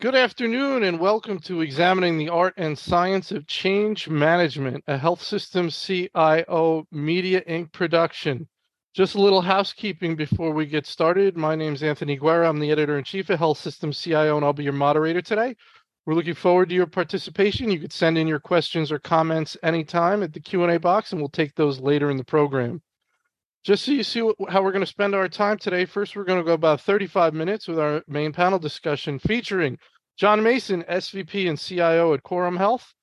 Good afternoon, and welcome to Examining the Art and Science of Change Management, a Health Systems CIO Media Inc. production. Just a little housekeeping before we get started. My name is Anthony Guerra. I'm the editor in chief of Health Systems CIO, and I'll be your moderator today. We're looking forward to your participation. You could send in your questions or comments anytime at the Q&A box, and we'll take those later in the program. Just so you see what, how we're going to spend our time today, first we're going to go about 35 minutes with our main panel discussion featuring John Mason, SVP and CIO at Quorum Health,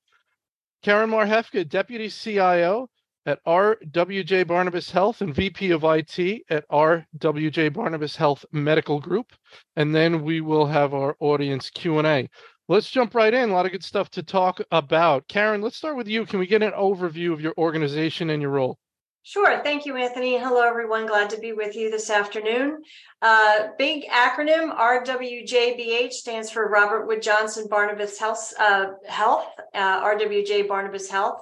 Karen Marhefka, Deputy CIO at RWJ Barnabas Health and VP of IT at RWJ Barnabas Health Medical Group, and then we will have our audience Q&A. Let's jump right in. A lot of good stuff to talk about. Karen, let's start with you. Can we get an overview of your organization and your role? Sure. Thank you, Anthony. Hello, everyone. Glad to be with you this afternoon. Uh, big acronym RWJBH stands for Robert Wood Johnson Barnabas Health. Uh, Health uh, RWJ Barnabas Health.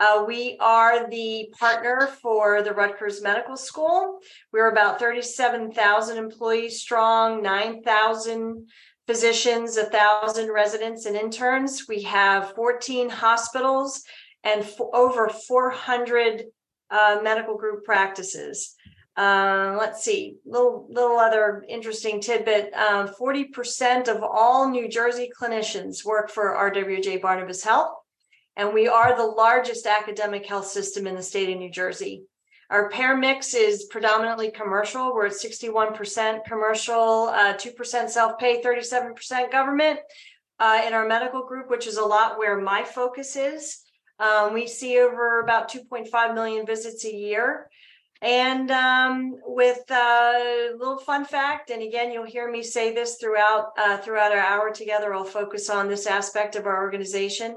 Uh, we are the partner for the Rutgers Medical School. We're about 37,000 employees strong, 9,000 physicians, 1,000 residents and interns. We have 14 hospitals and over 400 uh, medical group practices. Uh, let's see, little little other interesting tidbit. Um, forty percent of all New Jersey clinicians work for RWJ Barnabas Health, and we are the largest academic health system in the state of New Jersey. Our payer mix is predominantly commercial. We're at 61% commercial, uh, 2% self pay, 37% government. Uh, in our medical group, which is a lot where my focus is, um, we see over about 2.5 million visits a year. And um, with a uh, little fun fact, and again, you'll hear me say this throughout uh, throughout our hour together. I'll focus on this aspect of our organization.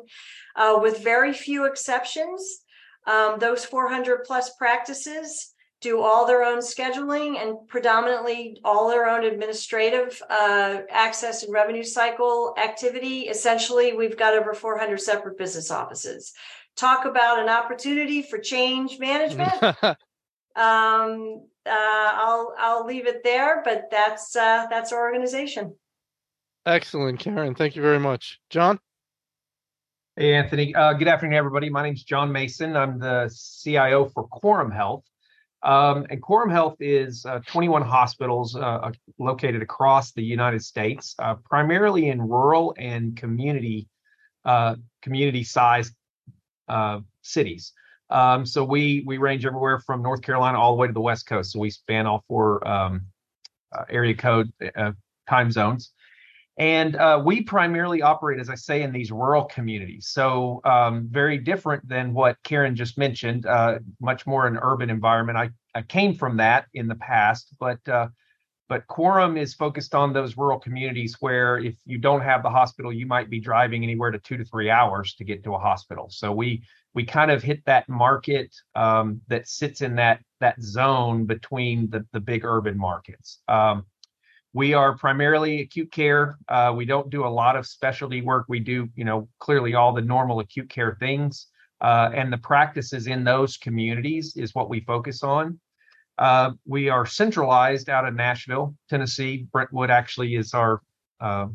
Uh, with very few exceptions, um, those 400 plus practices do all their own scheduling and predominantly all their own administrative uh, access and revenue cycle activity. Essentially, we've got over 400 separate business offices. Talk about an opportunity for change management. um, uh, I'll I'll leave it there, but that's uh, that's our organization. Excellent, Karen. Thank you very much, John. Hey, Anthony. Uh, good afternoon, everybody. My name is John Mason. I'm the CIO for Quorum Health. Um, and Quorum Health is uh, 21 hospitals uh, uh, located across the United States, uh, primarily in rural and community uh, community-sized uh, cities. Um, so we we range everywhere from North Carolina all the way to the West Coast. So we span all four um, area code time zones. And uh, we primarily operate, as I say, in these rural communities. So um, very different than what Karen just mentioned, uh, much more an urban environment. I, I came from that in the past, but uh, but Quorum is focused on those rural communities where if you don't have the hospital, you might be driving anywhere to two to three hours to get to a hospital. So we we kind of hit that market um, that sits in that that zone between the the big urban markets. Um, we are primarily acute care. Uh, we don't do a lot of specialty work. We do, you know, clearly all the normal acute care things. Uh, and the practices in those communities is what we focus on. Uh, we are centralized out of Nashville, Tennessee. Brentwood actually is our uh,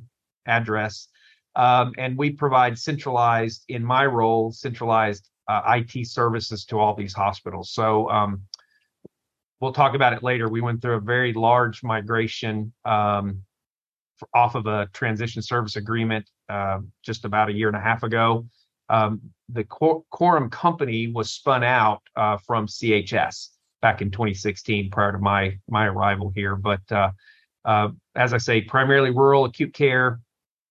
address. Um, and we provide centralized, in my role, centralized uh, IT services to all these hospitals. So um, we'll talk about it later. We went through a very large migration um, off of a transition service agreement uh, just about a year and a half ago. Um, the Quorum company was spun out uh, from CHS back in 2016, prior to my my arrival here. But uh, uh, as I say, primarily rural acute care,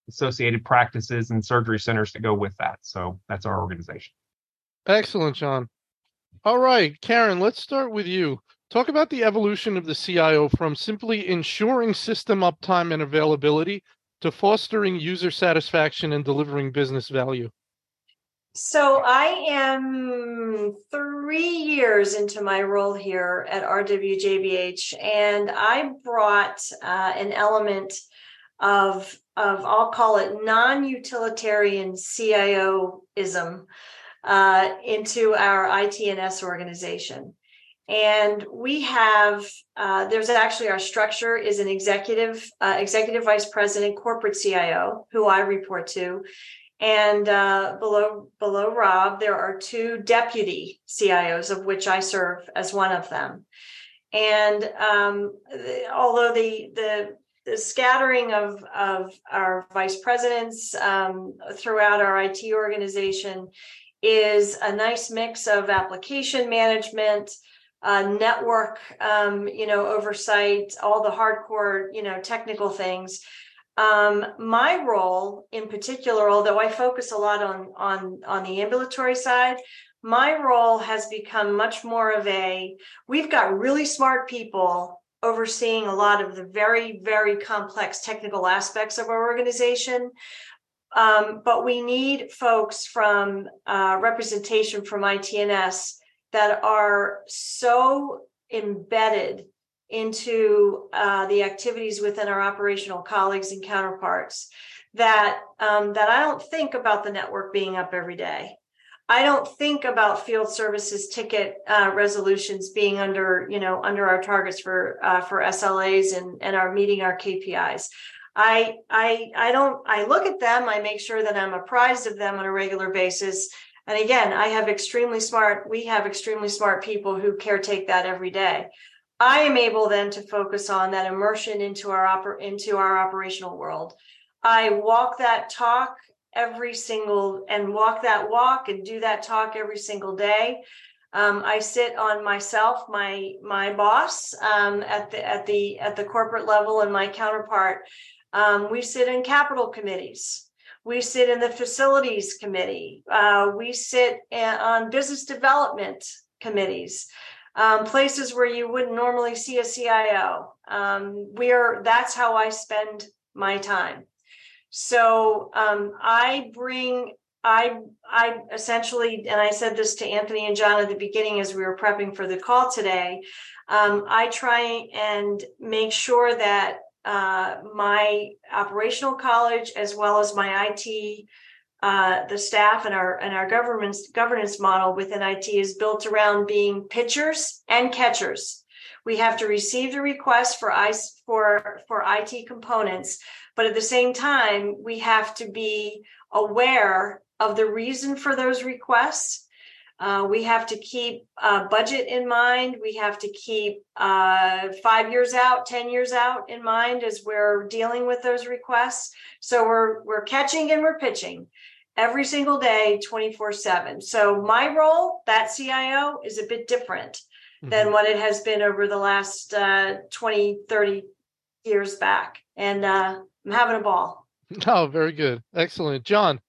associated practices, and surgery centers to go with that. So that's our organization. Excellent, John. All right, Karen, let's start with you. Talk about the evolution of the CIO from simply ensuring system uptime and availability to fostering user satisfaction and delivering business value. So I am three years into my role here at RWJBH, and I brought uh, an element of of I'll call it non-utilitarian CIOism uh, into our ITNS organization. And we have uh, there's actually our structure is an executive uh, executive vice president corporate CIO who I report to, and uh, below below Rob there are two deputy CIOs of which I serve as one of them. And um, although the the the scattering of, of our vice presidents um, throughout our IT organization is a nice mix of application management, uh, network, um, you know, oversight, all the hardcore, you know, technical things. Um, my role in particular, although I focus a lot on on on the ambulatory side, my role has become much more of a. We've got really smart people overseeing a lot of the very very complex technical aspects of our organization. Um, but we need folks from uh, representation from ITNS that are so embedded into uh, the activities within our operational colleagues and counterparts that um, that I don't think about the network being up every day. I don't think about field services ticket uh, resolutions being under you know under our targets for uh, for SLAs and and are meeting our KPIs. I I I don't I look at them. I make sure that I'm apprised of them on a regular basis and again, I have extremely smart, we have extremely smart people who caretake that every day. I am able then to focus on that immersion into our oper- into our operational world. I walk that talk every single and walk that walk and do that talk every single day. Um, I sit on myself, my my boss um, at the at the at the corporate level, and my counterpart. Um, we sit in capital committees. We sit in the facilities committee. Uh, we sit on business development committees, um, places where you wouldn't normally see a CIO. Um, we are. That's how I spend my time. So um, I bring. I I essentially, and I said this to Anthony and John at the beginning as we were prepping for the call today. Um, I try and make sure that uh, my operational college as well as my IT, uh, the staff and our and our government's governance model within IT is built around being pitchers and catchers. We have to receive the request for ICE for for IT components, but at the same time, we have to be aware of the reason for those requests uh, we have to keep uh, budget in mind. We have to keep uh, five years out, ten years out in mind as we're dealing with those requests. So we're we're catching and we're pitching every single day, twenty four seven. So my role, that CIO, is a bit different mm-hmm. than what it has been over the last uh, 20, 30 years back, and uh, I'm having a ball. Oh, very good, excellent, John.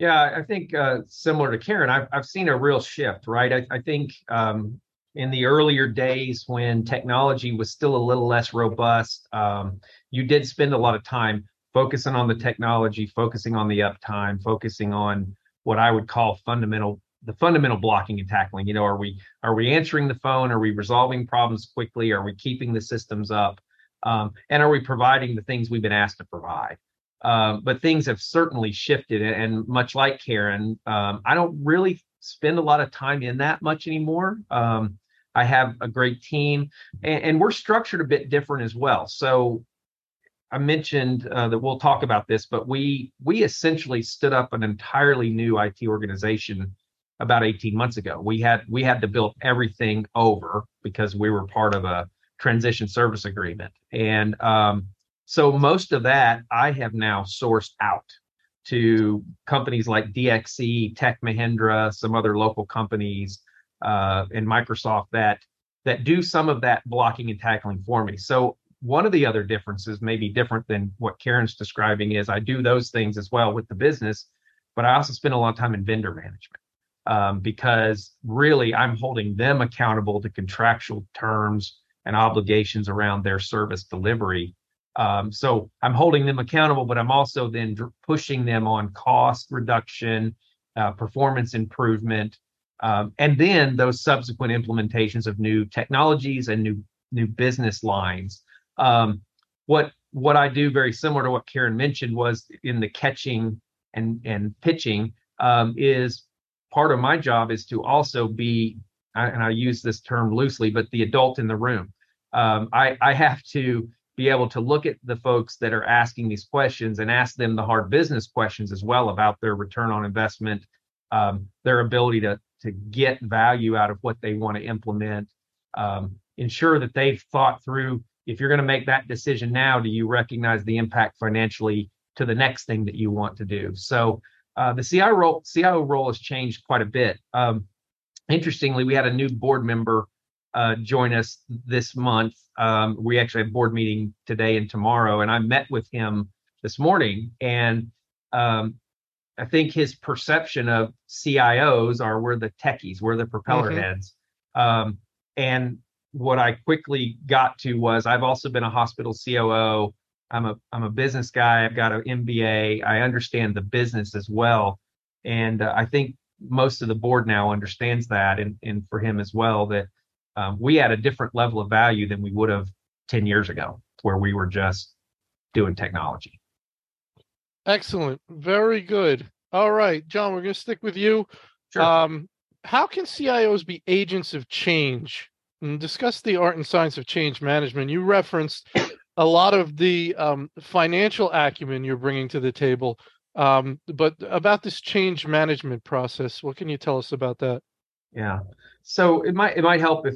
Yeah, I think uh, similar to Karen, I've I've seen a real shift, right? I, I think um, in the earlier days when technology was still a little less robust, um, you did spend a lot of time focusing on the technology, focusing on the uptime, focusing on what I would call fundamental the fundamental blocking and tackling. You know, are we are we answering the phone? Are we resolving problems quickly? Are we keeping the systems up? Um, and are we providing the things we've been asked to provide? Um, but things have certainly shifted. And much like Karen, um, I don't really spend a lot of time in that much anymore. Um, I have a great team, and, and, we're structured a bit different as well. So I mentioned uh, that we'll talk about this, but we we essentially stood up an entirely new IT organization about 18 months ago. We had we had to build everything over because we were part of a transition service agreement, and um, so most of that I have now sourced out to companies like DXC, Tech Mahindra, some other local companies, uh, and Microsoft that that do some of that blocking and tackling for me. So one of the other differences, maybe different than what Karen's describing, is I do those things as well with the business, but I also spend a lot of time in vendor management um, because really I'm holding them accountable to contractual terms and obligations around their service delivery um, so I'm holding them accountable, but I'm also then dr- pushing them on cost reduction, uh, performance improvement, um, and then those subsequent implementations of new technologies and new new business lines. Um, what what I do very similar to what Karen mentioned was in the catching and and pitching um, is part of my job is to also be, and I use this term loosely, but the adult in the room. Um, I, I have to be able to look at the folks that are asking these questions and ask them the hard business questions as well about their return on investment, um, their ability to to get value out of what they want to implement, um, ensure that they've thought through if you're going to make that decision now, do you recognize the impact financially to the next thing that you want to do? So uh, the CIO role, CIO role has changed quite a bit. Um, interestingly, we had a new board member uh, join us this month. Um, we actually have board meeting today and tomorrow, and I met with him this morning, and um, I think his perception of CIOs are we're the techies, we're the propeller mm-hmm. heads. Um, and what I quickly got to was I've also been a hospital COO. I'm a I'm a business guy. I've got an MBA. I understand the business as well, and uh, I think most of the board now understands that, and and for him as well that um, we had a different level of value than we would have ten years ago, where we were just doing technology. Excellent, very good. All right, John, we're going to stick with you. Sure. Um, how can CIOs be agents of change and discuss the art and science of change management. You referenced a lot of the um, financial acumen you're bringing to the table, um, but about this change management process, what can you tell us about that? Yeah, so it might it might help if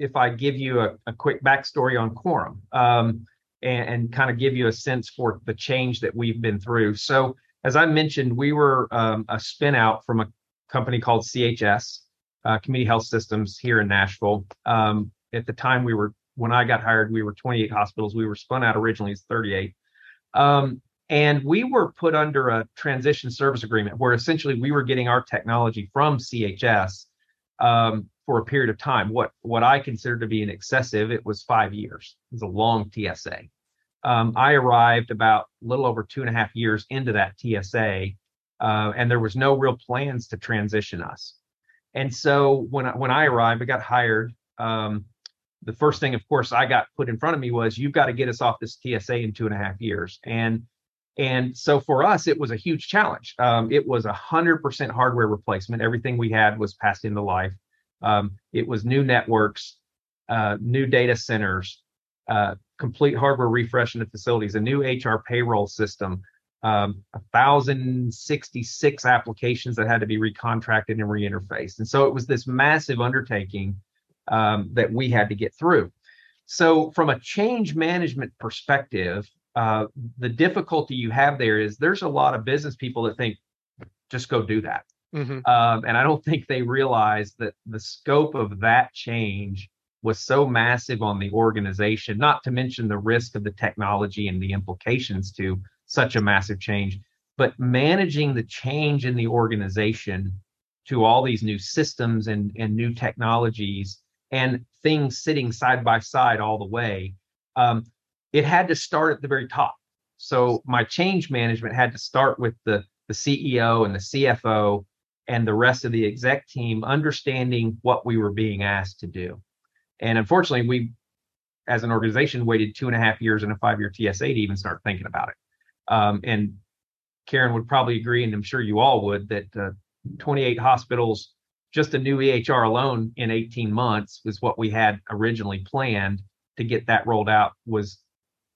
if I give you a, a quick backstory on Quorum um, and, and kind of give you a sense for the change that we've been through. So as I mentioned, we were um, a spin out from a company called CHS, uh, Community Health Systems here in Nashville. Um, at the time, we were when I got hired, we were 28 hospitals. We were spun out originally as 38. Um, and we were put under a transition service agreement where essentially we were getting our technology from CHS um, for a period of time. What what I consider to be an excessive, it was five years. It was a long TSA. Um, I arrived about a little over two and a half years into that TSA, uh, and there was no real plans to transition us. And so when I, when I arrived, I got hired. Um, the first thing, of course, I got put in front of me was you've got to get us off this TSA in two and a half years. And and so for us, it was a huge challenge. Um, it was a hundred percent hardware replacement. Everything we had was passed into life. Um, it was new networks, uh, new data centers, uh, complete hardware refresh in the facilities, a new HR payroll system, um, 1,066 applications that had to be recontracted and reinterfaced. And so it was this massive undertaking um, that we had to get through. So, from a change management perspective, uh, the difficulty you have there is there's a lot of business people that think, just go do that. Mm-hmm. Um, and I don't think they realize that the scope of that change was so massive on the organization, not to mention the risk of the technology and the implications to such a massive change, but managing the change in the organization to all these new systems and, and new technologies and things sitting side by side all the way, um, it had to start at the very top. So my change management had to start with the, the CEO and the CFO and the rest of the exec team understanding what we were being asked to do. And unfortunately, we, as an organization, waited two and a half years and a five year TSA to even start thinking about it. Um, and Karen would probably agree, and I'm sure you all would, that uh, 28 hospitals, just a new EHR alone in 18 months was what we had originally planned to get that rolled out was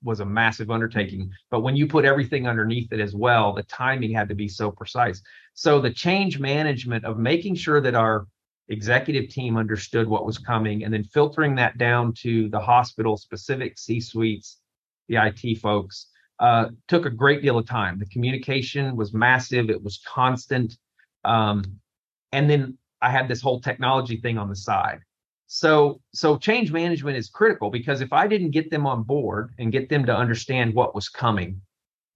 was a massive undertaking. But when you put everything underneath it as well, the timing had to be so precise. So the change management of making sure that our executive team understood what was coming and then filtering that down to the hospital specific C suites, the IT folks, uh, took a great deal of time. The communication was massive, it was constant. Um, and then I had this whole technology thing on the side. So, so change management is critical because if I didn't get them on board and get them to understand what was coming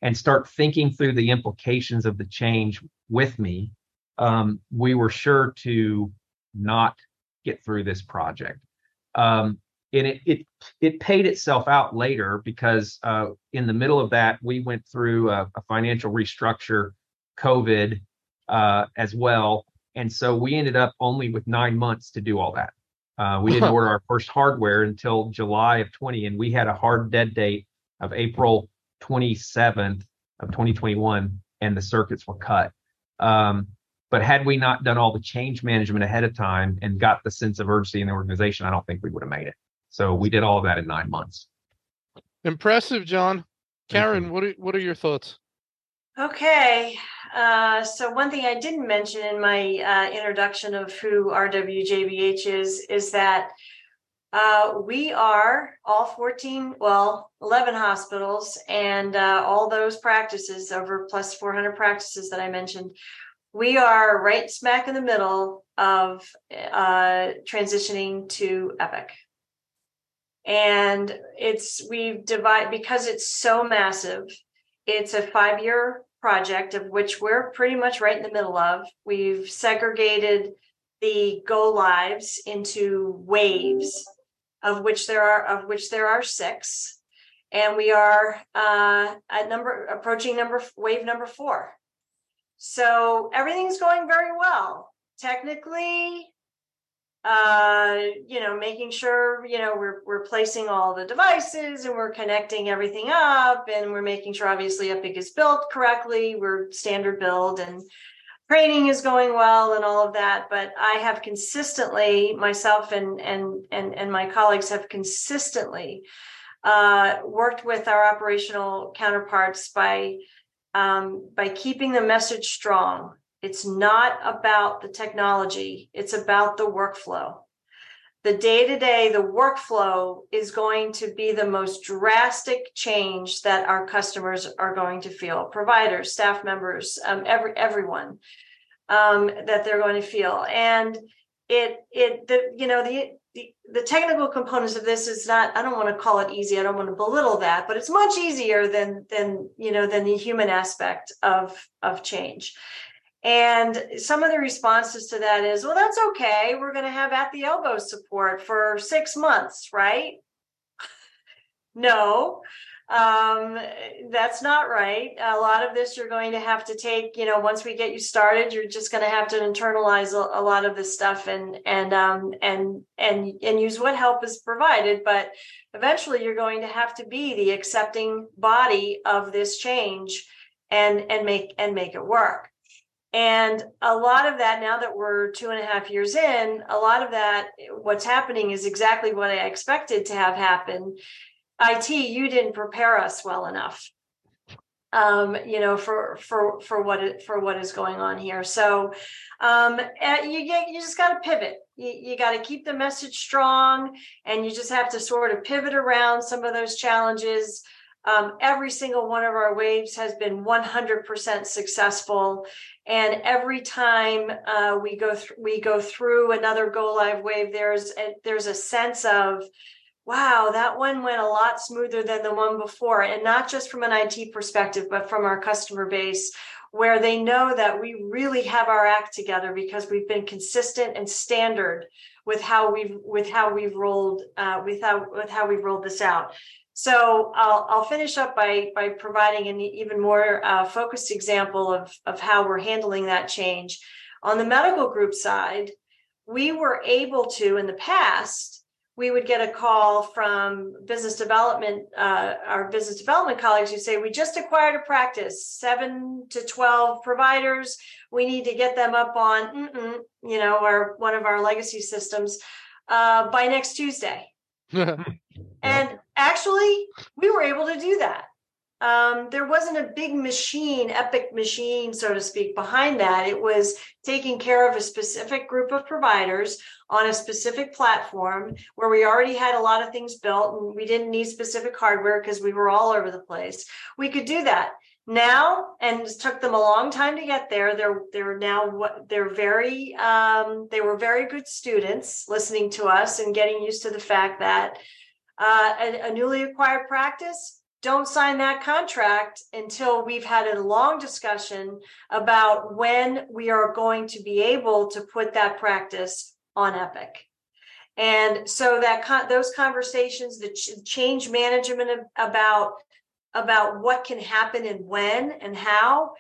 and start thinking through the implications of the change with me, um, we were sure to not get through this project. Um, and it it it paid itself out later because uh, in the middle of that we went through a, a financial restructure, COVID uh, as well, and so we ended up only with nine months to do all that. Uh, we didn't order our first hardware until July of 20, and we had a hard dead date of April 27th of 2021, and the circuits were cut. Um, But had we not done all the change management ahead of time and got the sense of urgency in the organization, I don't think we would have made it. So we did all of that in nine months. Impressive, John. Karen, what are, what are your thoughts? Okay, uh, so one thing I didn't mention in my uh, introduction of who RWJBH is is that uh, we are all 14, well, 11 hospitals and uh, all those practices over plus 400 practices that I mentioned. We are right smack in the middle of uh, transitioning to Epic. And it's, we've divided, because it's so massive, it's a five year project of which we're pretty much right in the middle of. We've segregated the go lives into waves of which there are of which there are six, and we are uh, at number approaching number wave number four. So everything's going very well. Technically, uh, you know, making sure, you know, we're we're placing all the devices and we're connecting everything up and we're making sure obviously Epic is built correctly, we're standard build and training is going well and all of that. But i have consistently myself and and and, and my colleagues have consistently uh, worked with our operational counterparts by um, by keeping the message strong it's not about the technology it's about the workflow. The day to day the workflow is going to be the most drastic change that our customers are going to feel providers staff members um, every everyone um, that they're going to feel. And it it the you know the, the the technical components of this is not i don't want to call it easy i don't want to belittle that but it's much easier than than you know than the human aspect of of change and some of the responses to that is, well, that's okay. We're going to have at the elbow support for six months, right? no, um, that's not right. A lot of this you're going to have to take, you know, once we get you started, you're just going to have to internalize a, a lot of this stuff and, and, um, and, and, and use what help is provided. But eventually you're going to have to be the accepting body of this change and, and make, and make it work. And a lot of that, now that we're two and a half years in, a lot of that, what's happening is exactly what I expected to have happen. IT, you didn't prepare us well enough, um, you know, for for for what for what is going on here. So, um, eh, you you just got to pivot. You, you got to keep the message strong, and you just have to sort of pivot around some of those challenges. Um, every single one of our waves has been 100% successful, and every time uh, we go through we go through another go live wave, there's a, there's a sense of wow, that one went a lot smoother than the one before, and not just from an IT perspective, but from our customer base where they know that we really have our act together because we've been consistent and standard with how we've with how we've rolled uh, with how with how we've rolled this out. So I'll, I'll finish up by, by providing an even more uh, focused example of, of how we're handling that change. On the medical group side, we were able to, in the past, we would get a call from business development, uh, our business development colleagues who say, We just acquired a practice, seven to 12 providers. We need to get them up on, you know, our one of our legacy systems uh, by next Tuesday. and actually, we were able to do that. Um, there wasn't a big machine, epic machine, so to speak, behind that. It was taking care of a specific group of providers on a specific platform where we already had a lot of things built and we didn't need specific hardware because we were all over the place. We could do that now and it took them a long time to get there they're they're now what they're very um, they were very good students listening to us and getting used to the fact that uh, a, a newly acquired practice don't sign that contract until we've had a long discussion about when we are going to be able to put that practice on epic. And so that con- those conversations the ch- change management about about what can happen and when and how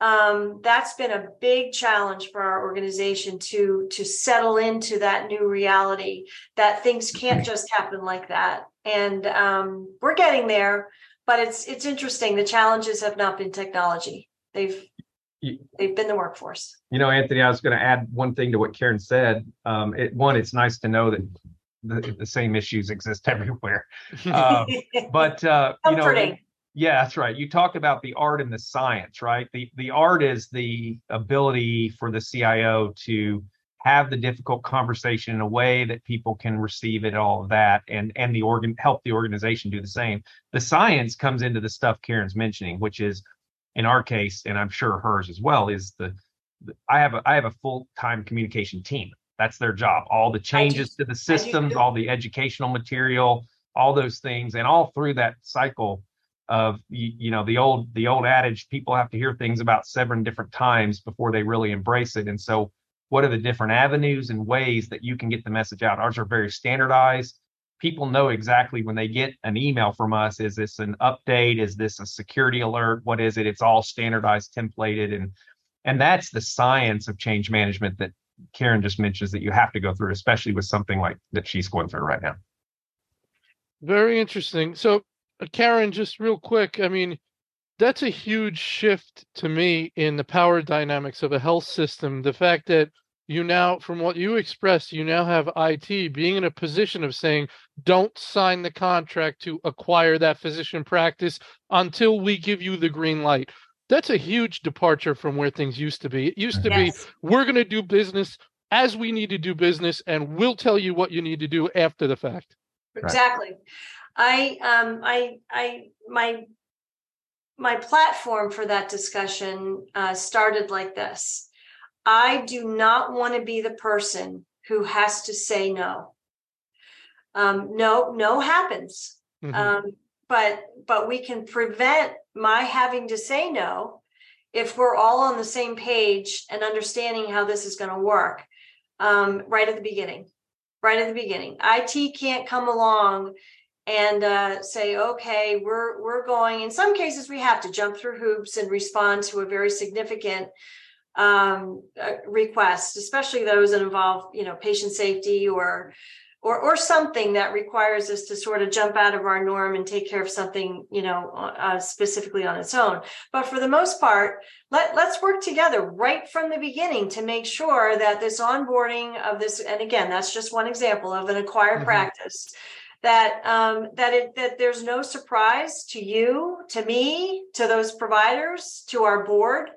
um, that's been a big challenge for our organization to to settle into that new reality that things can't just happen like that and um, we're getting there but it's it's interesting the challenges have not been technology they've they've been the workforce. You know, Anthony, I was going to add one thing to what Karen said. Um, it, one, it's nice to know that the, the same issues exist everywhere. Uh, but uh, you know, yeah, that's right. You talk about the art and the science, right? The the art is the ability for the CIO to have the difficult conversation in a way that people can receive it, all of that, and and the organ help the organization do the same. The science comes into the stuff Karen's mentioning, which is in our case, and I'm sure hers as well, is the, the I have a I have a full time communication team. That's their job. All the changes to the systems, all the educational material, all those things, and all through that cycle of you, know the old the old adage people have to hear things about seven different times before they really embrace it. And so what are the different avenues and ways that you can get the message out? Ours are very standardized. People know exactly when they get an email from us is this an update? Is this a security alert? What is it? It's all standardized templated and and that's the science of change management that karen just mentions that you have to go through especially with something like that she's going through right now. Very interesting. So Uh, karen just real quick i mean that's a huge shift to me in the power dynamics of a health system. The fact that you now from what you expressed you now have IT being in a position of saying don't sign the contract to acquire that physician practice until we give you the green light. That's a huge departure from where things used to be. It used to yes. be we're going to do business as we need to do business and we'll tell you what you need to do after the fact. Exactly i um i i my my platform for that discussion uh, started like this I do not want to be the person who has to say no. Um, no, no happens. Mm-hmm. Um, but but we can prevent my having to say no if we're all on the same page and understanding how this is going to work um, right at the beginning. Right at the beginning, IT can't come along and uh, say, okay, we're we're going. In some cases, we have to jump through hoops and respond to a very significant um, uh, requests, especially those that involve, you know, patient safety or or or something that requires us to sort of jump out of our norm and take care of something, you know, uh, specifically on its own. But for the most part, let let's work together right from the beginning to make sure that this onboarding of this, and again, that's just one example of an acquired mm-hmm. practice that um, that it that there's no surprise to you, to me, to those providers, to our board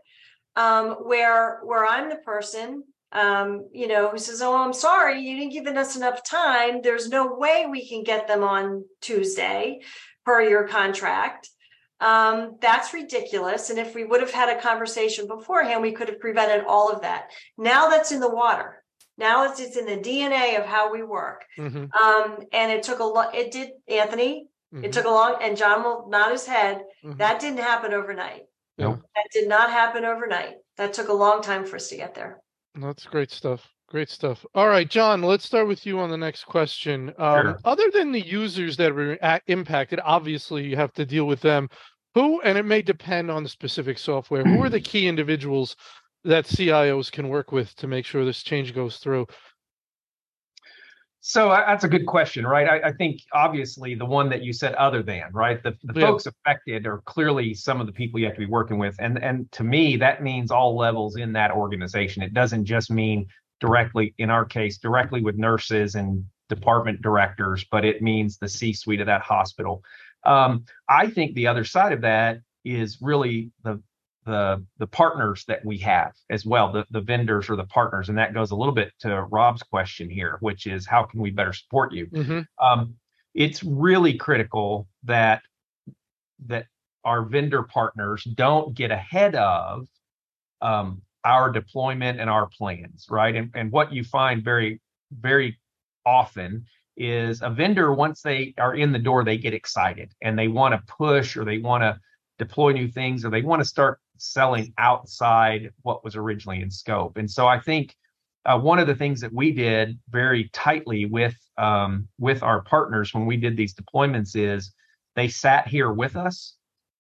um, where where I'm the person, um, you know, who says, "Oh, I'm sorry, you didn't give us enough time. There's no way we can get them on Tuesday per your contract." Um, that's ridiculous. And if we would have had a conversation beforehand, we could have prevented all of that. Now that's in the water. Now it's it's in the DNA of how we work. Mm-hmm. Um, and it took a lot. It did, Anthony. Mm-hmm. It took a long. And John will nod his head. Mm-hmm. That didn't happen overnight. Nope. That did not happen overnight. That took a long time for us to get there. That's great stuff. Great stuff. All right, John, let's start with you on the next question. Um, sure. Other than the users that were impacted, obviously you have to deal with them. Who, and it may depend on the specific software, who are the key individuals that CIOs can work with to make sure this change goes through? So that's a good question, right? I, I, think obviously the one that you said, other than, right? The, the yeah. folks affected are clearly some of the people you have to be working with, and and to me that means all levels in that organization. It doesn't just mean directly, in our case, directly with nurses and department directors, but it means the C-suite of that hospital. Um, I think the other side of that is really the the the partners that we have as well the the vendors or the partners. And that goes a little bit to rob's question here which is how can we better support you? Mm-hmm. um, it's really critical that that our vendor partners don't get ahead of um, our deployment and our plans right? And, and what you find very very often is a vendor once they are in the door they get excited and they want to push or they want to deploy new things or they want to start selling outside what was originally in scope. And so I think uh, one of the things that we did very tightly with um, with our partners when we did these deployments is they sat here with us.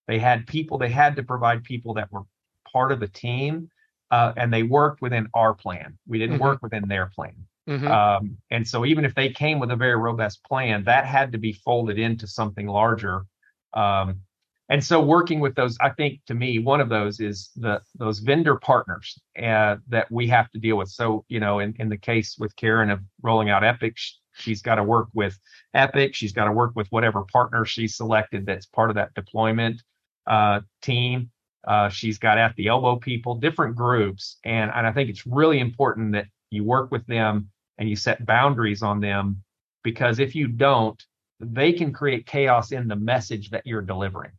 They had people. They had to provide people that were part of the team, uh, and they worked within our plan. We didn't mm-hmm. work within their plan. Mm-hmm. Um, and so even if they came with a very robust plan, that had to be folded into something larger. Um, and so working with those, I think to me, one of those is the those vendor partners uh, that we have to deal with. So, you know, in, in the case with Karen of rolling out Epic, she's got to work with Epic. She's got to work with whatever partner she selected that's part of that deployment uh, team. Uh, she's got at the elbow people, different groups, and and I think it's really important that you work with them and you set boundaries on them because if you don't, they can create chaos in the message that you're delivering.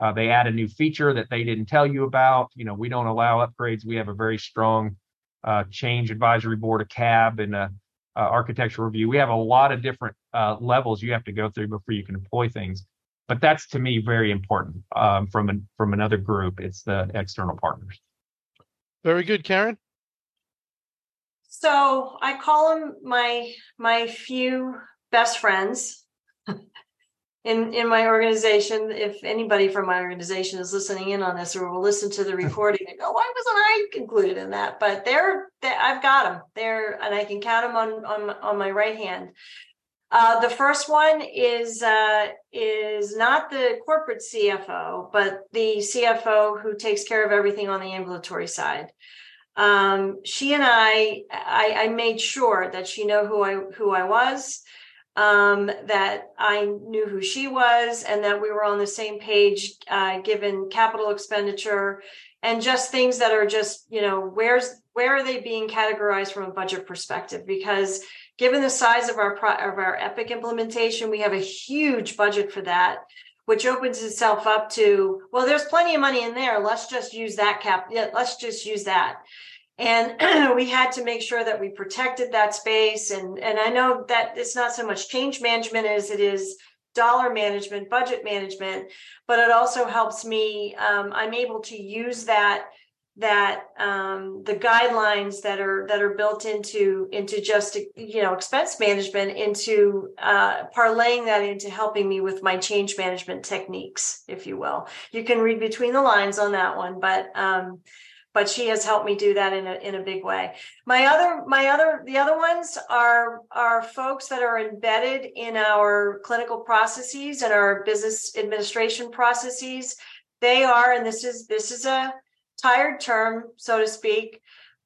Uh, they add a new feature that they didn't tell you about. You know, we don't allow upgrades. We have a very strong uh, change advisory board, a CAB, and a, a architectural review. We have a lot of different uh, levels you have to go through before you can deploy things. But that's to me very important um, from an, from another group. It's the external partners. Very good, Karen. So I call them my my few best friends in in my organization if anybody from my organization is listening in on this or will listen to the recording and go why wasn't i included in that? But they're, they, i've got them there and i can count them on on, on my right hand. Uh, the first one is uh, is not the corporate CFO, but the CFO who takes care of everything on the ambulatory side. Um, she and I, I, I made sure that she know who I who I was, um, that I knew who she was and that we were on the same page, uh, given capital expenditure and just things that are just, you know, where's where are they being categorized from a budget perspective? Because given the size of our pro- of our Epic implementation, we have a huge budget for that, which opens itself up to well, there's plenty of money in there. Let's just use that cap. Yeah, let's just use that and we had to make sure that we protected that space. And and i know that it's not so much change management as it is dollar management budget management but it also helps me um, i'm able to use that that um, the guidelines that are that are built into into just you know expense management into uh, parlaying that into helping me with my change management techniques if you will. You can read between the lines on that one but um, but she has helped me do that in a in a big way. My other my other the other ones are are folks that are embedded in our clinical processes and our business administration processes. They are, and this is this is a tired term, so to speak,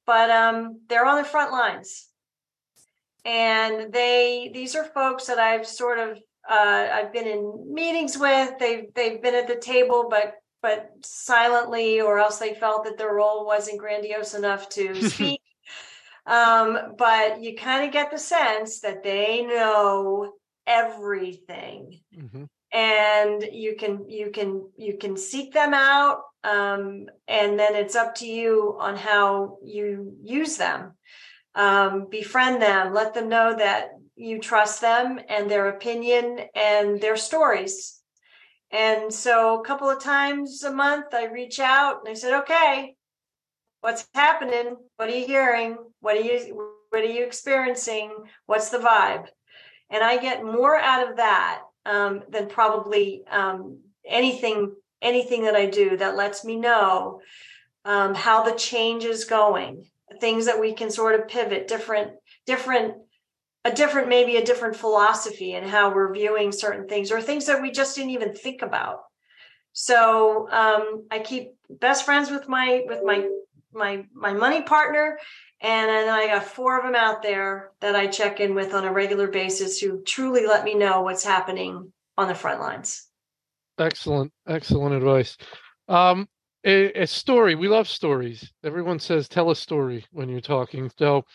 but um, they're on the front lines, and they these are folks that I've sort of uh, I've been in meetings with. They've they've been at the table, but but silently, or else they felt that their role wasn't grandiose enough to speak. um, but you kind of get the sense that they know everything. Mm-hmm. And you can you can you can seek them out, um, and then it's up to you on how you use them. Um, befriend them, let them know that you trust them and their opinion and their stories and so a couple of times a month, I reach out and I said, okay, what's happening? What are you hearing? What are you what are you experiencing? What's the vibe? And I get more out of that um, than probably um, anything anything that I do that lets me know um, how the change is going. Things that we can sort of pivot, different different a different maybe a different philosophy in how we're viewing certain things or things that we just didn't even think about. So um, i keep best friends with my with my my my money partner and then i got four of them out there that i check in with on a regular basis who truly let me know what's happening on the front lines. Excellent excellent advice. Um a, a story we love stories. Everyone says tell a story when you're talking. So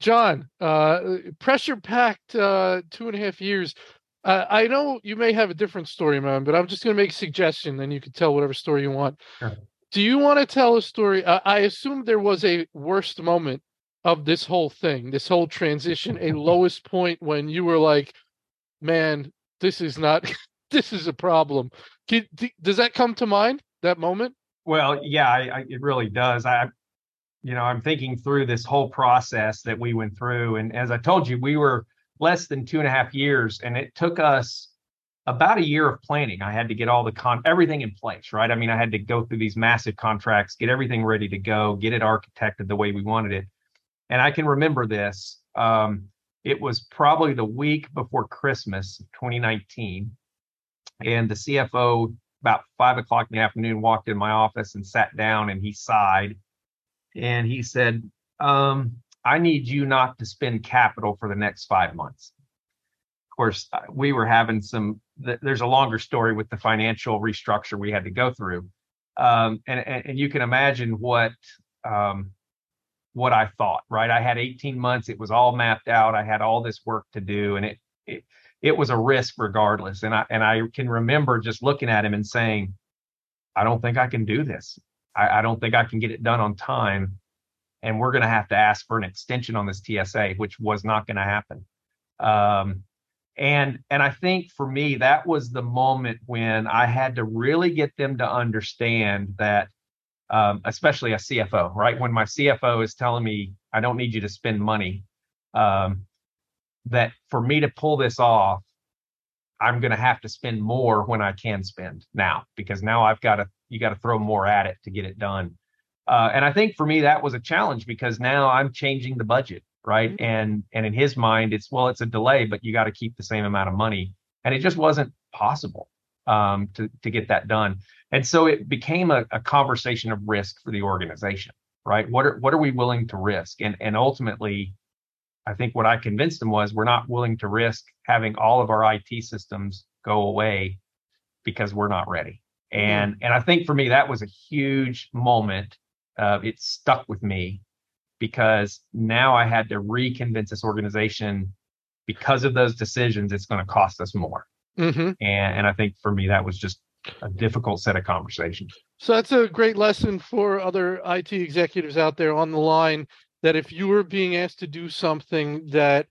John, uh, pressure packed uh, two and a half years. Uh, I know you may have a different story, man, but I'm just going to make a suggestion, then you can tell whatever story you want. Sure. Do you want to tell a story? I assume there was a worst moment of this whole thing, this whole transition, a lowest point when you were like, man, this is not, this is a problem. does that come to mind, that moment? Well, yeah, I, I, it really does. I, you know, I'm thinking through this whole process that we went through. And as I told you, we were less than two and a half years, and it took us about a year of planning. I had to get all the con everything in place, right? I mean, I had to go through these massive contracts, get everything ready to go, get it architected the way we wanted it. And I can remember this. Um, it was probably the week before Christmas 2019. And the CFO about five o'clock in the afternoon, walked in my office and sat down and he sighed. And he said, um, I need you not to spend capital for the next five months. Of course, uh, we were having some, there's a longer story with the financial restructure we had to go through. Um, and, and, you can imagine what, um, what I thought, right? I had 18 months. It was all mapped out. I had all this work to do and it, it, it was a risk regardless. And I, and I can remember just looking at him and saying, I don't think I can do this. I, I don't think I can get it done on time and we're going to have to ask for an extension on this TSA, which was not going to happen. Um, and and I think for me that was the moment when I had to really get them to understand that, um, especially a CFO, right? When my CFO is telling me I don't need you to spend money, um, that for me to pull this off, I'm going to have to spend more when I can spend now because now I've got to you got to throw more at it to get it done. Uh, and I think for me that was a challenge because now I'm changing the budget, right? Mm-hmm. And and in his mind, it's well, it's a delay, but you got to keep the same amount of money, and it just wasn't possible um, to to get that done. And so it became a, a conversation of risk for the organization, right? What are what are we willing to risk? And and ultimately, I think what I convinced them was we're not willing to risk having all of our IT systems go away because we're not ready. Mm-hmm. And and I think for me that was a huge moment uh, it stuck with me because now I had to reconvince this organization because of those decisions, it's going to cost us more. Mm-hmm. And, and I think for me, that was just a difficult set of conversations. So that's a great lesson for other IT executives out there on the line that if you were being asked to do something that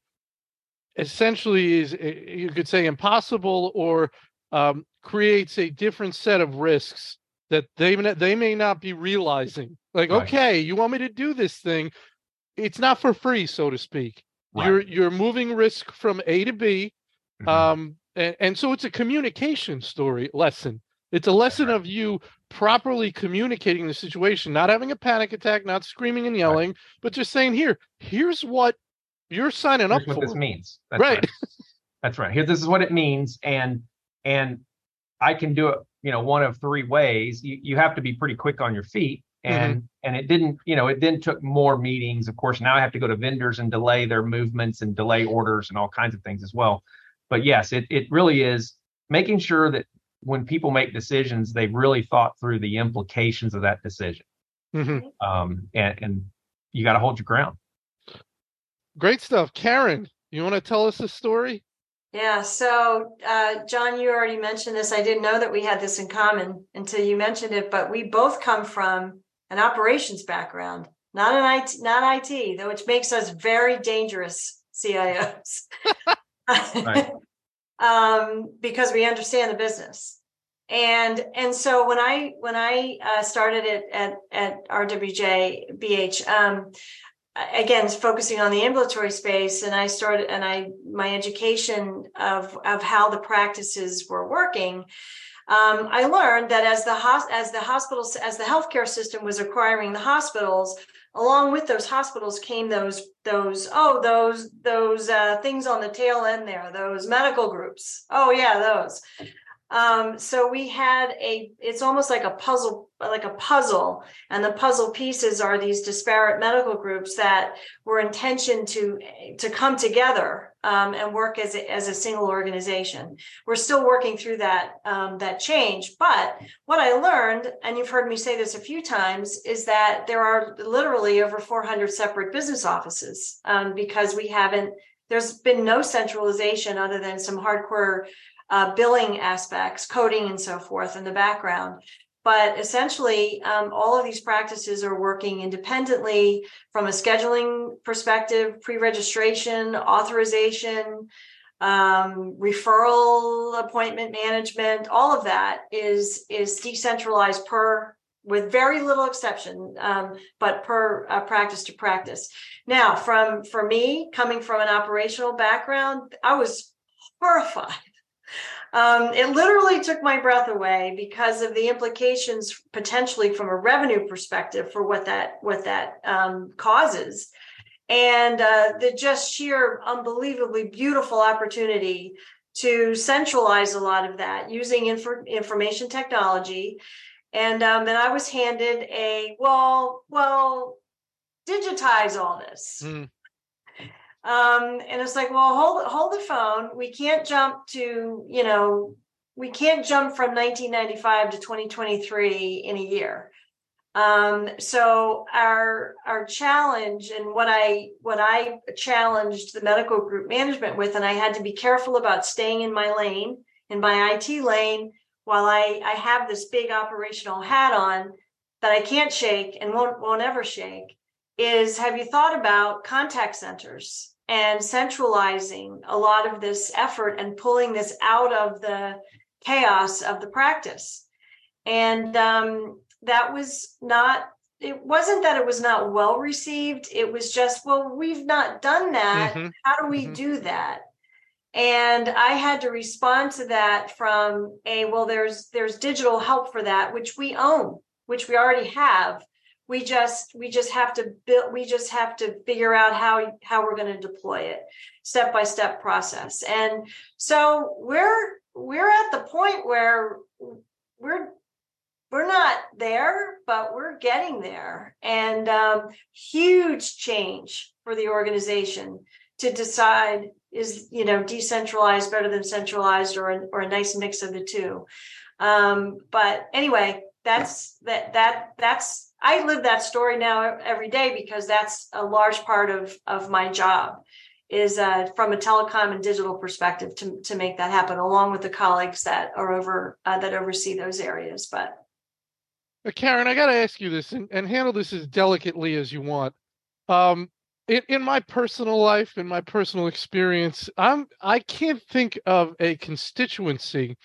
essentially is, you could say, impossible or um, creates a different set of risks that they they may not be realizing. Like, right. okay, you want me to do this thing? It's not for free, so to speak. Right. You're you're moving risk from A to B, mm-hmm. um, and, and so it's a communication story lesson. It's a lesson right. of you properly communicating the situation, not having a panic attack, not screaming and yelling, but just saying, "Here, here's what you're signing here's up what for." This means That's right. That's right. Here, this is what it means, and and I can do it you know one of three ways. You, you have to be pretty quick on your feet. And mm-hmm. and it didn't you know it then took more meetings. Of course now i have to go to vendors and delay their movements and delay orders and all kinds of things as well. But yes it, it really is making sure that when people make decisions they've really thought through the implications of that decision. Mm-hmm. um, and, and you got to hold your ground. Great stuff. Karen you want to tell us a story yeah. So, uh, John, you already mentioned this. I didn't know that we had this in common until you mentioned it, but we both come from an operations background, not an IT, not IT, though, which makes us very dangerous CIOs. um, because we understand the business. And and so when I when I uh, started it at at RWJ BH, um, again focusing on the ambulatory space and i started and i my education of of how the practices were working um, i learned that as the as the hospitals as the healthcare system was acquiring the hospitals along with those hospitals came those those oh those those uh, things on the tail end there those medical groups. Oh yeah those um, so we had a, it's almost like a puzzle, like a puzzle. And the puzzle pieces are these disparate medical groups that were intentioned to, to come together um, and work as a, as a single organization. We're still working through that, um, that change. But what I learned, and you've heard me say this a few times, is that there are literally over 400 separate business offices um, because we haven't, there's been no centralization other than some hardcore uh, billing aspects, coding, and so forth in the background. But essentially, um, all of these practices are working independently from a scheduling perspective, pre registration, authorization, um, referral appointment management all of that is is decentralized per with very little exception um, but per uh, practice to practice now from for me coming from an operational background i was horrified um, it literally took my breath away because of the implications potentially from a revenue perspective for what that what that um, causes and uh, the just sheer unbelievably beautiful opportunity to centralize a lot of that using infor- information technology. And um, and I was handed a well, well, digitize all this. Mm. Um, and it's like, well, hold hold the phone. We can't jump to, you know, we can't jump from 1995 to 2023 in a year. Um, so our our challenge and what I what I challenged the medical group management with, and I had to be careful about staying in my lane, in my IT lane, while I I have this big operational hat on that I can't shake and won't won't ever shake is have you thought about contact centers and centralizing a lot of this effort and pulling this out of the chaos of the practice? And um, that was not, it wasn't that it was not well received. It was just, well, we've not done that. Mm-hmm. How do we mm-hmm. do that? and i had to respond to that from a well there's there's digital help for that which we own which we already have we just we just have to build we just have to figure out how how we're going to deploy it step by step process. And so we're we're at the point where we're we're not there but we're getting there. And um, huge change for the organization to decide is you know decentralized better than centralized or a, or a nice mix of the two. Um, but anyway that's that that that's I live that story now every day because that's a large part of of my job is uh, from a telecom and digital perspective to to make that happen, along with the colleagues that are over uh, that oversee those areas. But uh, Karen, I got to ask you this, and, and, handle this as delicately as you want. Um, in, in my personal life, in my personal experience, I'm I can't think of a constituency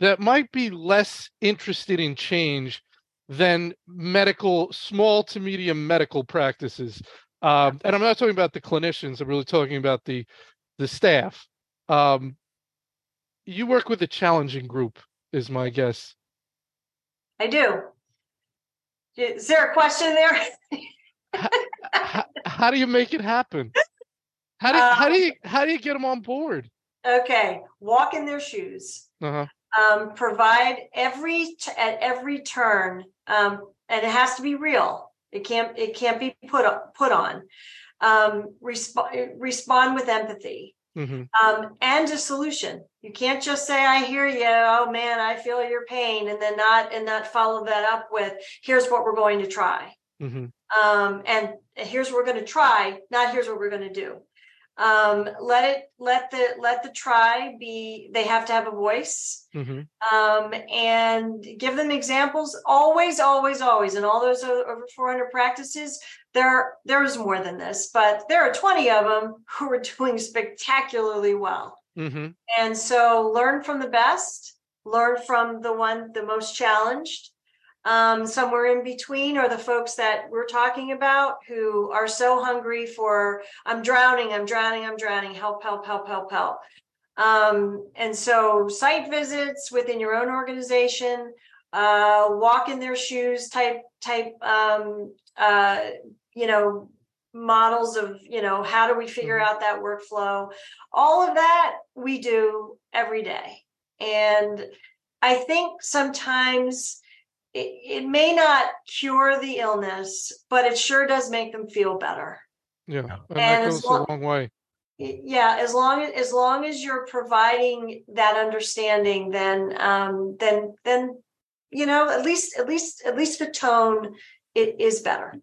that might be less interested in change than medical, small to medium medical practices. Um, and I'm not talking about the clinicians. I'm really talking about the the staff. Um, you work with a challenging group, is my guess. I do. Is there a question there? how, how, how, do you make it happen? How do, um, how do you how do you get them on board? Okay, walk in their shoes. Uh-huh. Um, provide every t- at every turn um, and it has to be real. It can't it can't be put put on. Um, respond respond with empathy. Mm-hmm. Um, and a solution. You can't just say, "I hear you." Oh man, I feel your pain, and then not and not follow that up with, "Here's what we're going to try." Mm-hmm. Um, and here's what we're going to try. Not here's what we're going to do um, let it let the let the try be they have to have a voice mm-hmm. um, and give them examples always always always and all those over 400 practices there there's more than this but there are 20 of them who are doing spectacularly well mm-hmm. and so learn from the best learn from the one the most challenged um, somewhere in between are the folks that we're talking about who are so hungry for i'm drowning i'm drowning i'm drowning help help help help help. Um, and so site visits within your own organization uh, walk in their shoes type type um, uh, you know models of you know how do we figure mm-hmm. out that workflow? All of that we do every day. And i think sometimes it, it may not cure the illness, but it sure does make them feel better. Yeah, and, and that goes long, a long way. Yeah, as long as as long as you're providing that understanding, then um, then then you know at least at least at least the tone it is better.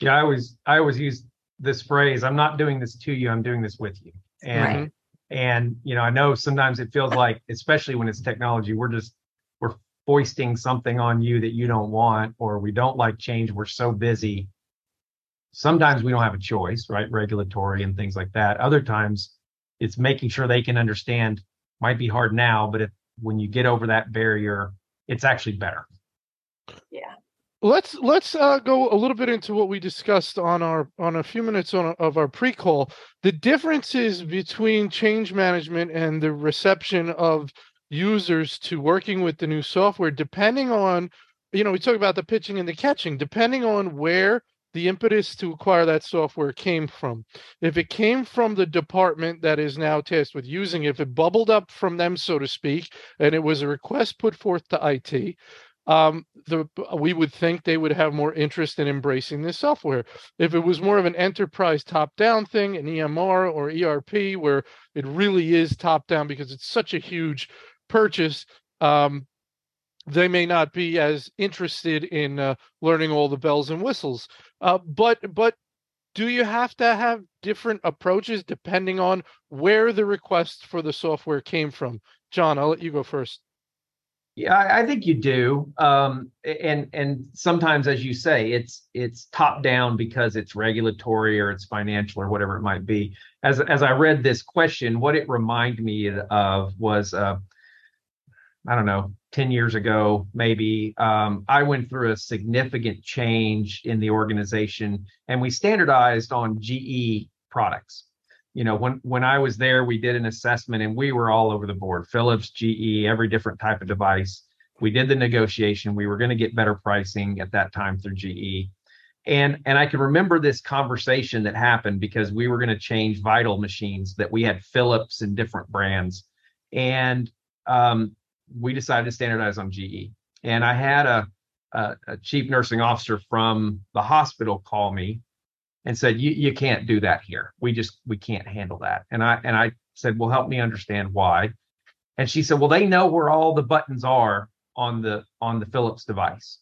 Yeah, I always I always use this phrase. I'm not doing this to you. I'm doing this with you. And right. and you know I know sometimes it feels like, especially when it's technology, we're just foisting something on you that you don't want or we don't like change we're so busy. Sometimes we don't have a choice right? Regulatory and things like that. Other times it's making sure they can understand might be hard now but if when you get over that barrier it's actually better. Yeah. Let's let's uh, go a little bit into what we discussed on our on a few minutes on of our pre-call. The differences between change management and the reception of users to working with the new software depending on you know we talk about the pitching and the catching depending on where the impetus to acquire that software came from. If it came from the department that is now tasked with using it, if it bubbled up from them, so to speak, and it was a request put forth to IT, um, the we would think they would have more interest in embracing this software. If it was more of an enterprise top-down thing, an EMR or ERP, where it really is top-down because it's such a huge purchase, um, they may not be as interested in uh, learning all the bells and whistles. Uh, but but do you have to have different approaches depending on where the request for the software came from? John, I'll let you go first. Yeah, I, think you do, um, and and sometimes, as you say, it's it's top down because it's regulatory or it's financial or whatever it might be. As as I read this question, what it reminded me of was, uh, I don't know, 10 years ago, maybe, um, I went through a significant change in the organization and we standardized on GE products. You know, when when I was there, we did an assessment and we were all over the board. Philips, GE, every different type of device. We did the negotiation. We were going to get better pricing at that time through GE. And and I can remember this conversation that happened because we were going to change vital machines that we had Philips and different brands. And um, we decided to standardize on GE. And I had a, a, a chief nursing officer from the hospital call me and said, you, you can't do that here. We just, we can't handle that. And I, and I said, well, help me understand why. And she said, well, they know where all the buttons are on the, on the Philips device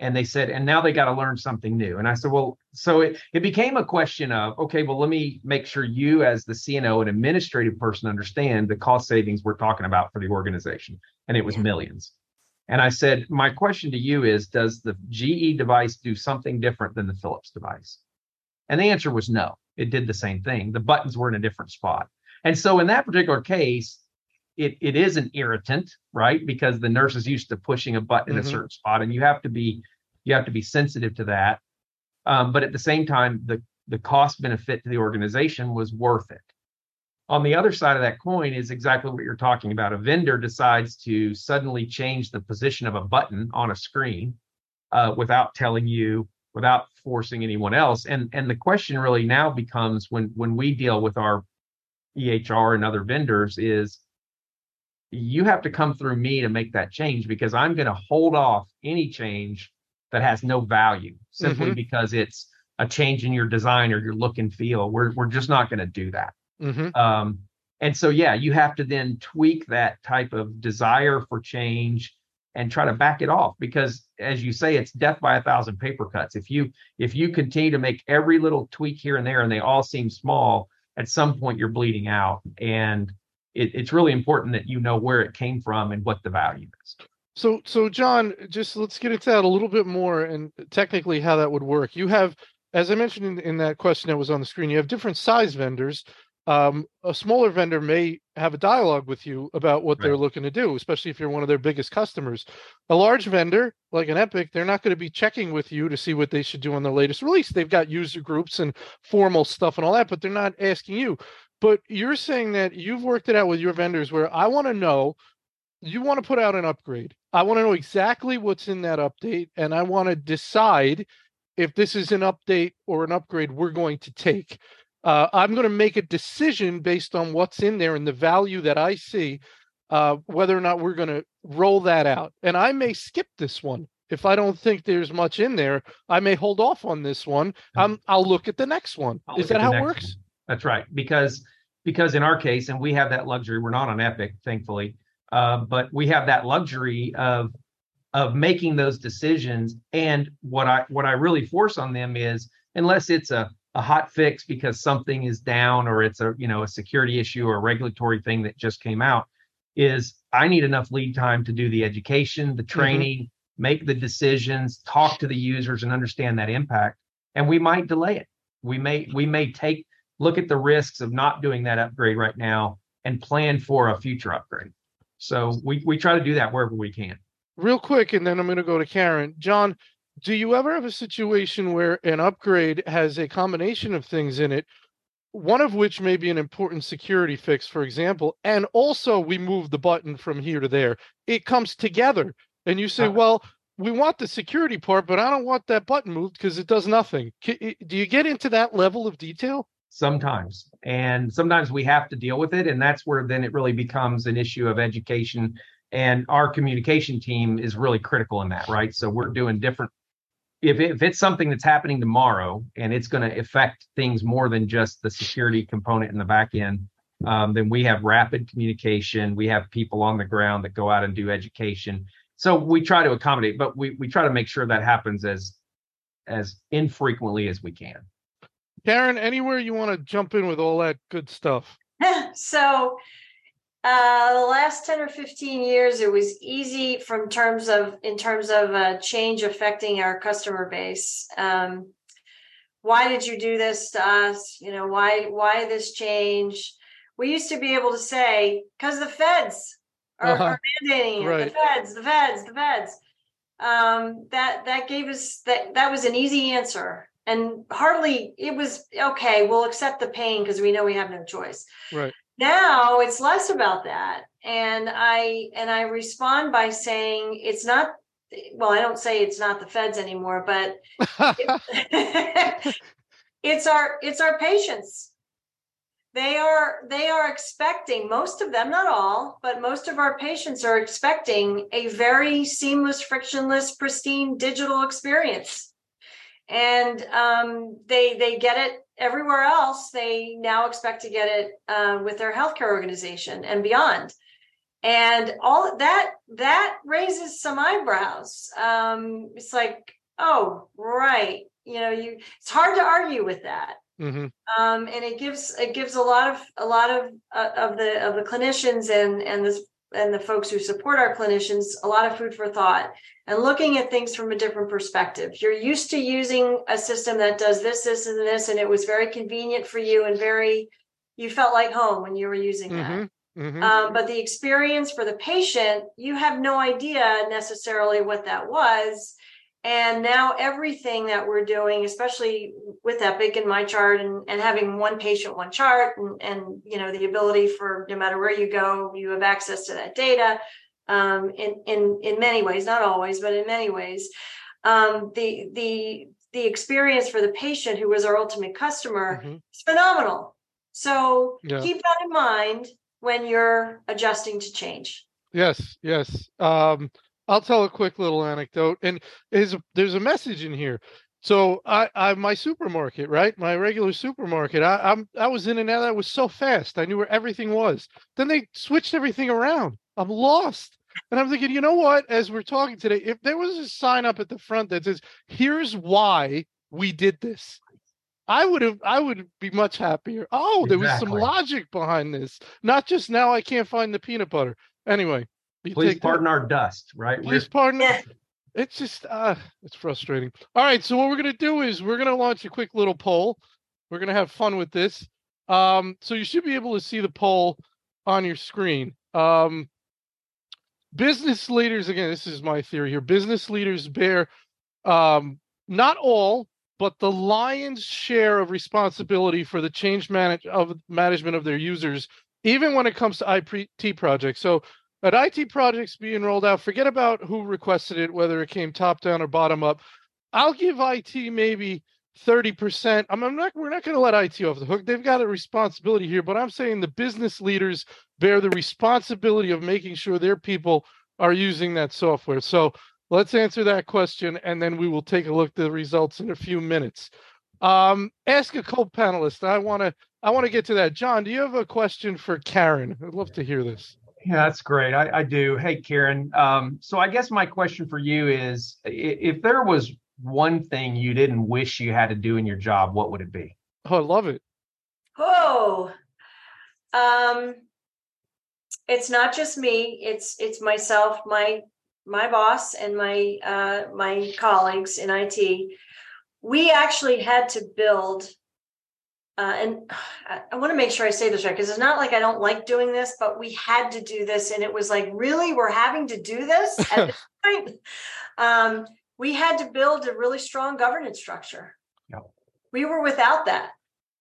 and they said, and now they got to learn something new. And I said, well, so it, it became a question of, okay, well, let me make sure you as the CNO and administrative person understand the cost savings we're talking about for the organization. And it was millions. And I said, my question to you is, does the GE device do something different than the Philips device? And the answer was no, it did the same thing. The buttons were in a different spot. And so in that particular case, it, it is an irritant, right? Because the nurse is used to pushing a button mm-hmm. in a mm-hmm. certain spot, and you have to be you have to be sensitive to that. Um, but at the same time, the the cost benefit to the organization was worth it. On the other side of that coin is exactly what you're talking about. A vendor decides to suddenly change the position of a button on a screen uh, without telling you, without forcing anyone else. And and the question really now becomes when when we deal with our EHR and other vendors is you have to come through me to make that change because I'm going to hold off any change that has no value simply mm-hmm. because it's a change in your design or your look and feel. We're we're just not going to do that. Mm-hmm. Um, and so yeah, you have to then tweak that type of desire for change and try to back it off because as you say it's death by a thousand paper cuts if you if you continue to make every little tweak here and there and they all seem small at some point you're bleeding out and it, it's really important that you know where it came from and what the value is. So, so John, just let's get into that a little bit more and technically how that would work. You have, as I mentioned in, in that question that was on the screen, you have different size vendors. Um, a smaller vendor may have a dialogue with you about what right. they're looking to do, especially if you're one of their biggest customers. A large vendor like an Epic, they're not going to be checking with you to see what they should do on the latest release. They've got user groups and formal stuff and all that, but they're not asking you. But you're saying that you've worked it out with your vendors where I want to know you want to put out an upgrade. I want to know exactly what's in that update and I want to decide if this is an update or an upgrade we're going to take. Uh, I'm going to make a decision based on what's in there and the value that I see, uh, whether or not we're going to roll that out. And I may skip this one if I don't think there's much in there. I may hold off on this one. Um, I'll look at the next one. I'll is that how it works? One. That's right. Because because in our case, and we have that luxury, we're not on Epic, thankfully, uh, but we have that luxury of of making those decisions. And what I what I really force on them is unless it's a a hot fix because something is down or it's a you know a security issue or a regulatory thing that just came out is I need enough lead time to do the education, the mm-hmm. training, mm-hmm. make the decisions, talk to the users and understand that impact. And we might delay it. We may we may take look at the risks of not doing that upgrade right now and plan for a future upgrade. So we, we try to do that wherever we can. Real quick, and then I'm going to go to Karen. John, do you ever have a situation where an upgrade has a combination of things in it, one of which may be an important security fix, for example, and also we move the button from here to there? It comes together, and you say, uh, well, we want the security part, but I don't want that button moved because it does nothing. Do you get into that level of detail? Sometimes, and sometimes we have to deal with it, and that's where then it really becomes an issue of education. And our communication team is really critical in that, right? So we're doing different. If, if it's something that's happening tomorrow and it's going to affect things more than just the security component in the back end, um, then we have rapid communication. We have people on the ground that go out and do education. So we try to accommodate, but we we try to make sure that happens as as infrequently as we can. Karen, anywhere you want to jump in with all that good stuff? so uh, the last 10 or 15 years it was easy from terms of in terms of uh, change affecting our customer base um, why did you do this to us you know why why this change we used to be able to say because the feds are, uh-huh. are mandating right. the feds the feds the feds um, that that gave us that that was an easy answer and hardly it was okay we'll accept the pain because we know we have no choice. Right. Now it's less about that. And i and i respond by saying it's not well i don't say it's not the feds anymore but it's our it's our patients. They are they are expecting most of them not all but most of our patients are expecting a very seamless frictionless pristine digital experience and um, they they get it everywhere else. They now expect to get it uh, with their healthcare organization and beyond. And all that that raises some eyebrows. Um, it's like oh right. You know you it's hard to argue with that. Mm-hmm. Um, and it gives it gives a lot of a lot of uh, of the of the clinicians and and this and the folks who support our clinicians a lot of food for thought and looking at things from a different perspective. You're used to using a system that does this, this, and this, and it was very convenient for you and very you felt like home when you were using that. Mm-hmm. Mm-hmm. Um, but the experience for the patient, you have no idea necessarily what that was and now everything that we're doing especially with Epic and MyChart and, and having one patient one chart and, and you know the ability for no matter where you go you have access to that data um, in in in many ways not always but in many ways um, the the the experience for the patient who was our ultimate customer mm-hmm. is phenomenal so yeah. keep that in mind when you're adjusting to change yes yes um I'll tell a quick little anecdote, and is there's a message in here. So I, I my supermarket, right? My regular supermarket. I, I'm I was in and out. That was so fast. I knew where everything was. Then they switched everything around. I'm lost. And I'm thinking, you know what? As we're talking today, if there was a sign up at the front that says, "Here's why we did this," I would have I would be much happier. Oh, there was some logic behind this. Not just now I can't find the peanut butter. Anyway, you Please pardon our dust, right? Please we're... pardon. Yeah. It's just uh it's frustrating. All right, so what we're gonna do is we're gonna launch a quick little poll. We're gonna have fun with this. Um, so you should be able to see the poll on your screen. Um, business leaders, again, this is my theory here. Business leaders bear um, not all, but the lion's share of responsibility for the change manage of management of their users, even when it comes to IT projects. So at IT projects being rolled out, forget about who requested it, whether it came top down or bottom up. I'll give IT maybe 30%. I'm, I'm not, we're not going to let IT off the hook. They've got a responsibility here, but I'm saying the business leaders bear the responsibility of making sure their people are using that software. So let's answer that question and then we will take a look at the results in a few minutes. Um, ask a co-panelist. I want to I want to get to that. John, do you have a question for Karen? I'd love to hear this. Yeah, that's great. I, I do. Hey, Karen. Um, so I guess my question for you is if there was one thing you didn't wish you had to do in your job, what would it be? Oh, I love it. Oh, um, it's not just me. It's it's myself, my my boss, and my uh, my colleagues in IT. We actually had to build uh, and I, I want to make sure I say this right because it's not like I don't like doing this, but we had to do this, and it was like, really, we're having to do this at this point. Um, we had to build a really strong governance structure. Yep. We were without that.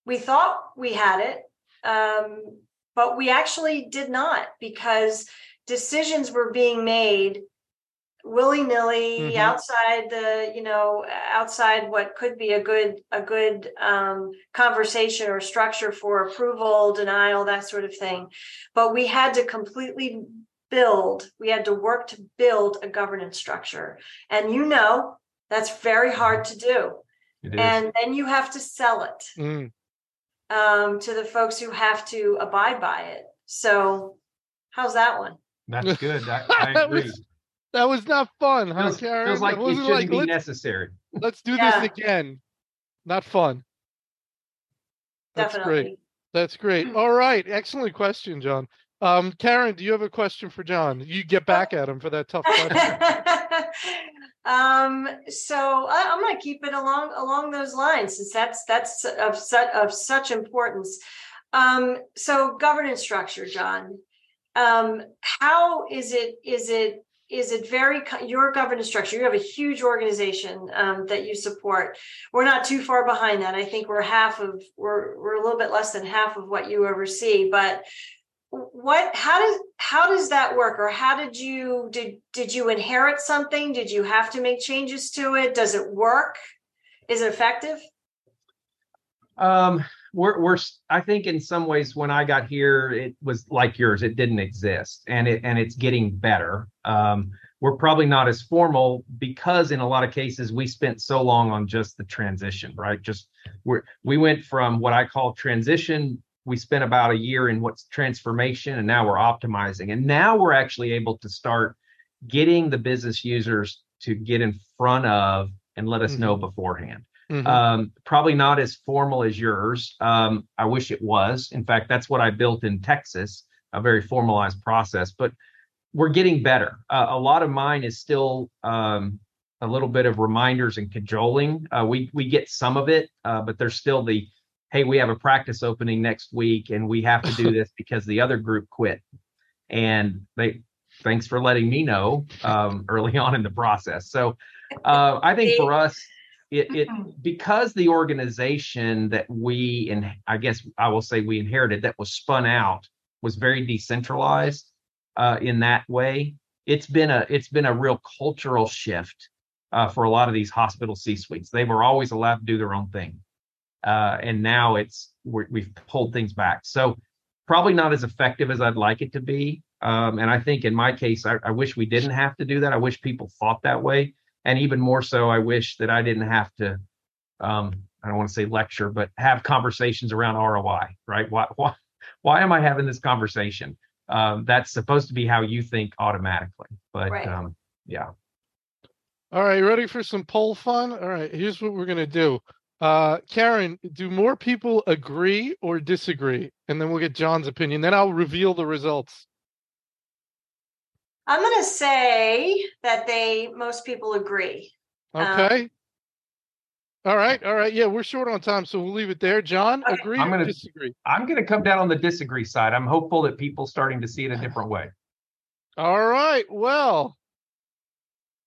We thought we had it, um, but we actually did not because decisions were being made willy-nilly Mhm. outside the you know outside what could be a good a good um, conversation or structure for approval denial that sort of thing but we had to completely build we had to work to build a governance structure and you know that's very hard to do and then you have to sell it Mm. um, to the folks who have to abide by it so how's that one That's good. I, I agree. Was- That was not fun, huh, feels, Karen? feels like That it wasn't shouldn't like, be let's, necessary. let's do Yeah. this again. Not fun. That's definitely great. That's great. All right. Excellent question, John. Um, Karen, do you have a question for John? You get back at him for that tough question. um so I, i'm going to keep it along along those lines since that's that's of such of such importance um so governance structure john um how is it is it is it very your governance structure you have a huge organization um, that you support. We're not too far behind that. I think we're half of we're we're a little bit less than half of what you oversee but what how does how does that work? Or how did you did did you inherit something? Did you have to make changes to it? Does it work? Is it effective? Um, we're we're I think in some ways when I got here, it was like yours. It didn't exist, and it and it's getting better. Um, we're probably not as formal because in a lot of cases we spent so long on just the transition, right? Just we're we went from what I call transition. We spent about a year in what's transformation, and now we're optimizing, and now we're actually able to start getting the business users to get in front of and let us know beforehand Mhm. um, probably not as formal as yours. Um, I wish it was. In fact, that's what I built in Texas, a very formalized process. But we're getting better. Uh, a lot of mine is still um, a little bit of reminders and cajoling. Uh, we we get some of it, uh, but there's still the hey, we have a practice opening next week, and we have to do this because the other group quit, and they. Thanks for letting me know um, early on in the process. So uh, I think for us, it, it because the organization that we and I guess I will say we inherited that was spun out was very decentralized uh, in that way. It's been a it's been a real cultural shift uh, for a lot of these hospital C suites. They were always allowed to do their own thing, uh, and now it's we're, we've pulled things back. So probably not as effective as I'd like it to be. Um, and I think in my case, I, I wish we didn't have to do that. I wish people thought that way and even more so, I wish that I didn't have to. Um, I don't want to say lecture, but have conversations around ROI. Right? Why? Why? Why am I having this conversation? Um, that's supposed to be how you think automatically. But Right. um, yeah, All right, ready for some poll fun? All right, here's what we're gonna do. Uh, Karen, do more people agree or disagree? And then we'll get John's opinion. Then I'll reveal the results. I'm going to say that they most people agree Um, Okay. all right, all right. Yeah, we're short on time, so we'll leave it there. John, Okay. agree I'm or gonna- disagree? I'm going to come down on the disagree side. I'm hopeful that people starting to see it a different way. All right. Well,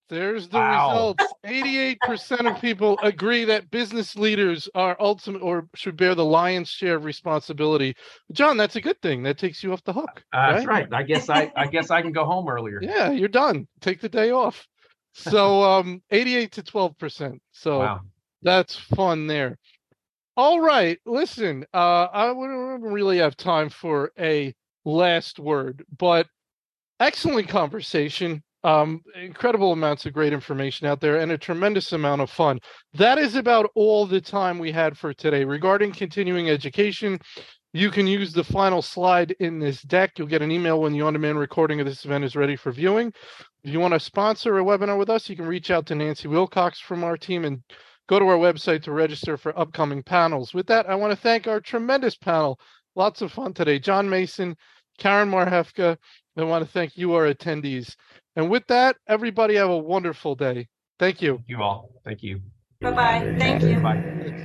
there's the Wow. results. 88% of people agree that business leaders are ultimate or should bear the lion's share of responsibility. John, that's a good thing. That takes you off the hook. Uh, That's right. I guess I I guess I can go home earlier. Yeah, you're done. Take the day off. So um 88 to 12%. So Wow. that's fun there. All right, listen, uh I wouldn't really have time for a last word, but excellent conversation. Um incredible amounts of great information out there and a tremendous amount of fun. That is about all the time we had for today regarding continuing education. You can use the final slide in this deck. You'll get an email when the on-demand recording of this event is ready for viewing. If you want to sponsor a webinar with us, you can reach out to Nancy Wilcox from our team and go to our website to register for upcoming panels. With that, I want to thank our tremendous panel. Lots of fun today. John Mason, Karen Marhefka. I want to thank you, our attendees. And with that, everybody have a wonderful day. Thank you. Thank you all. Thank you. bye-bye thank you Bye. Thanks.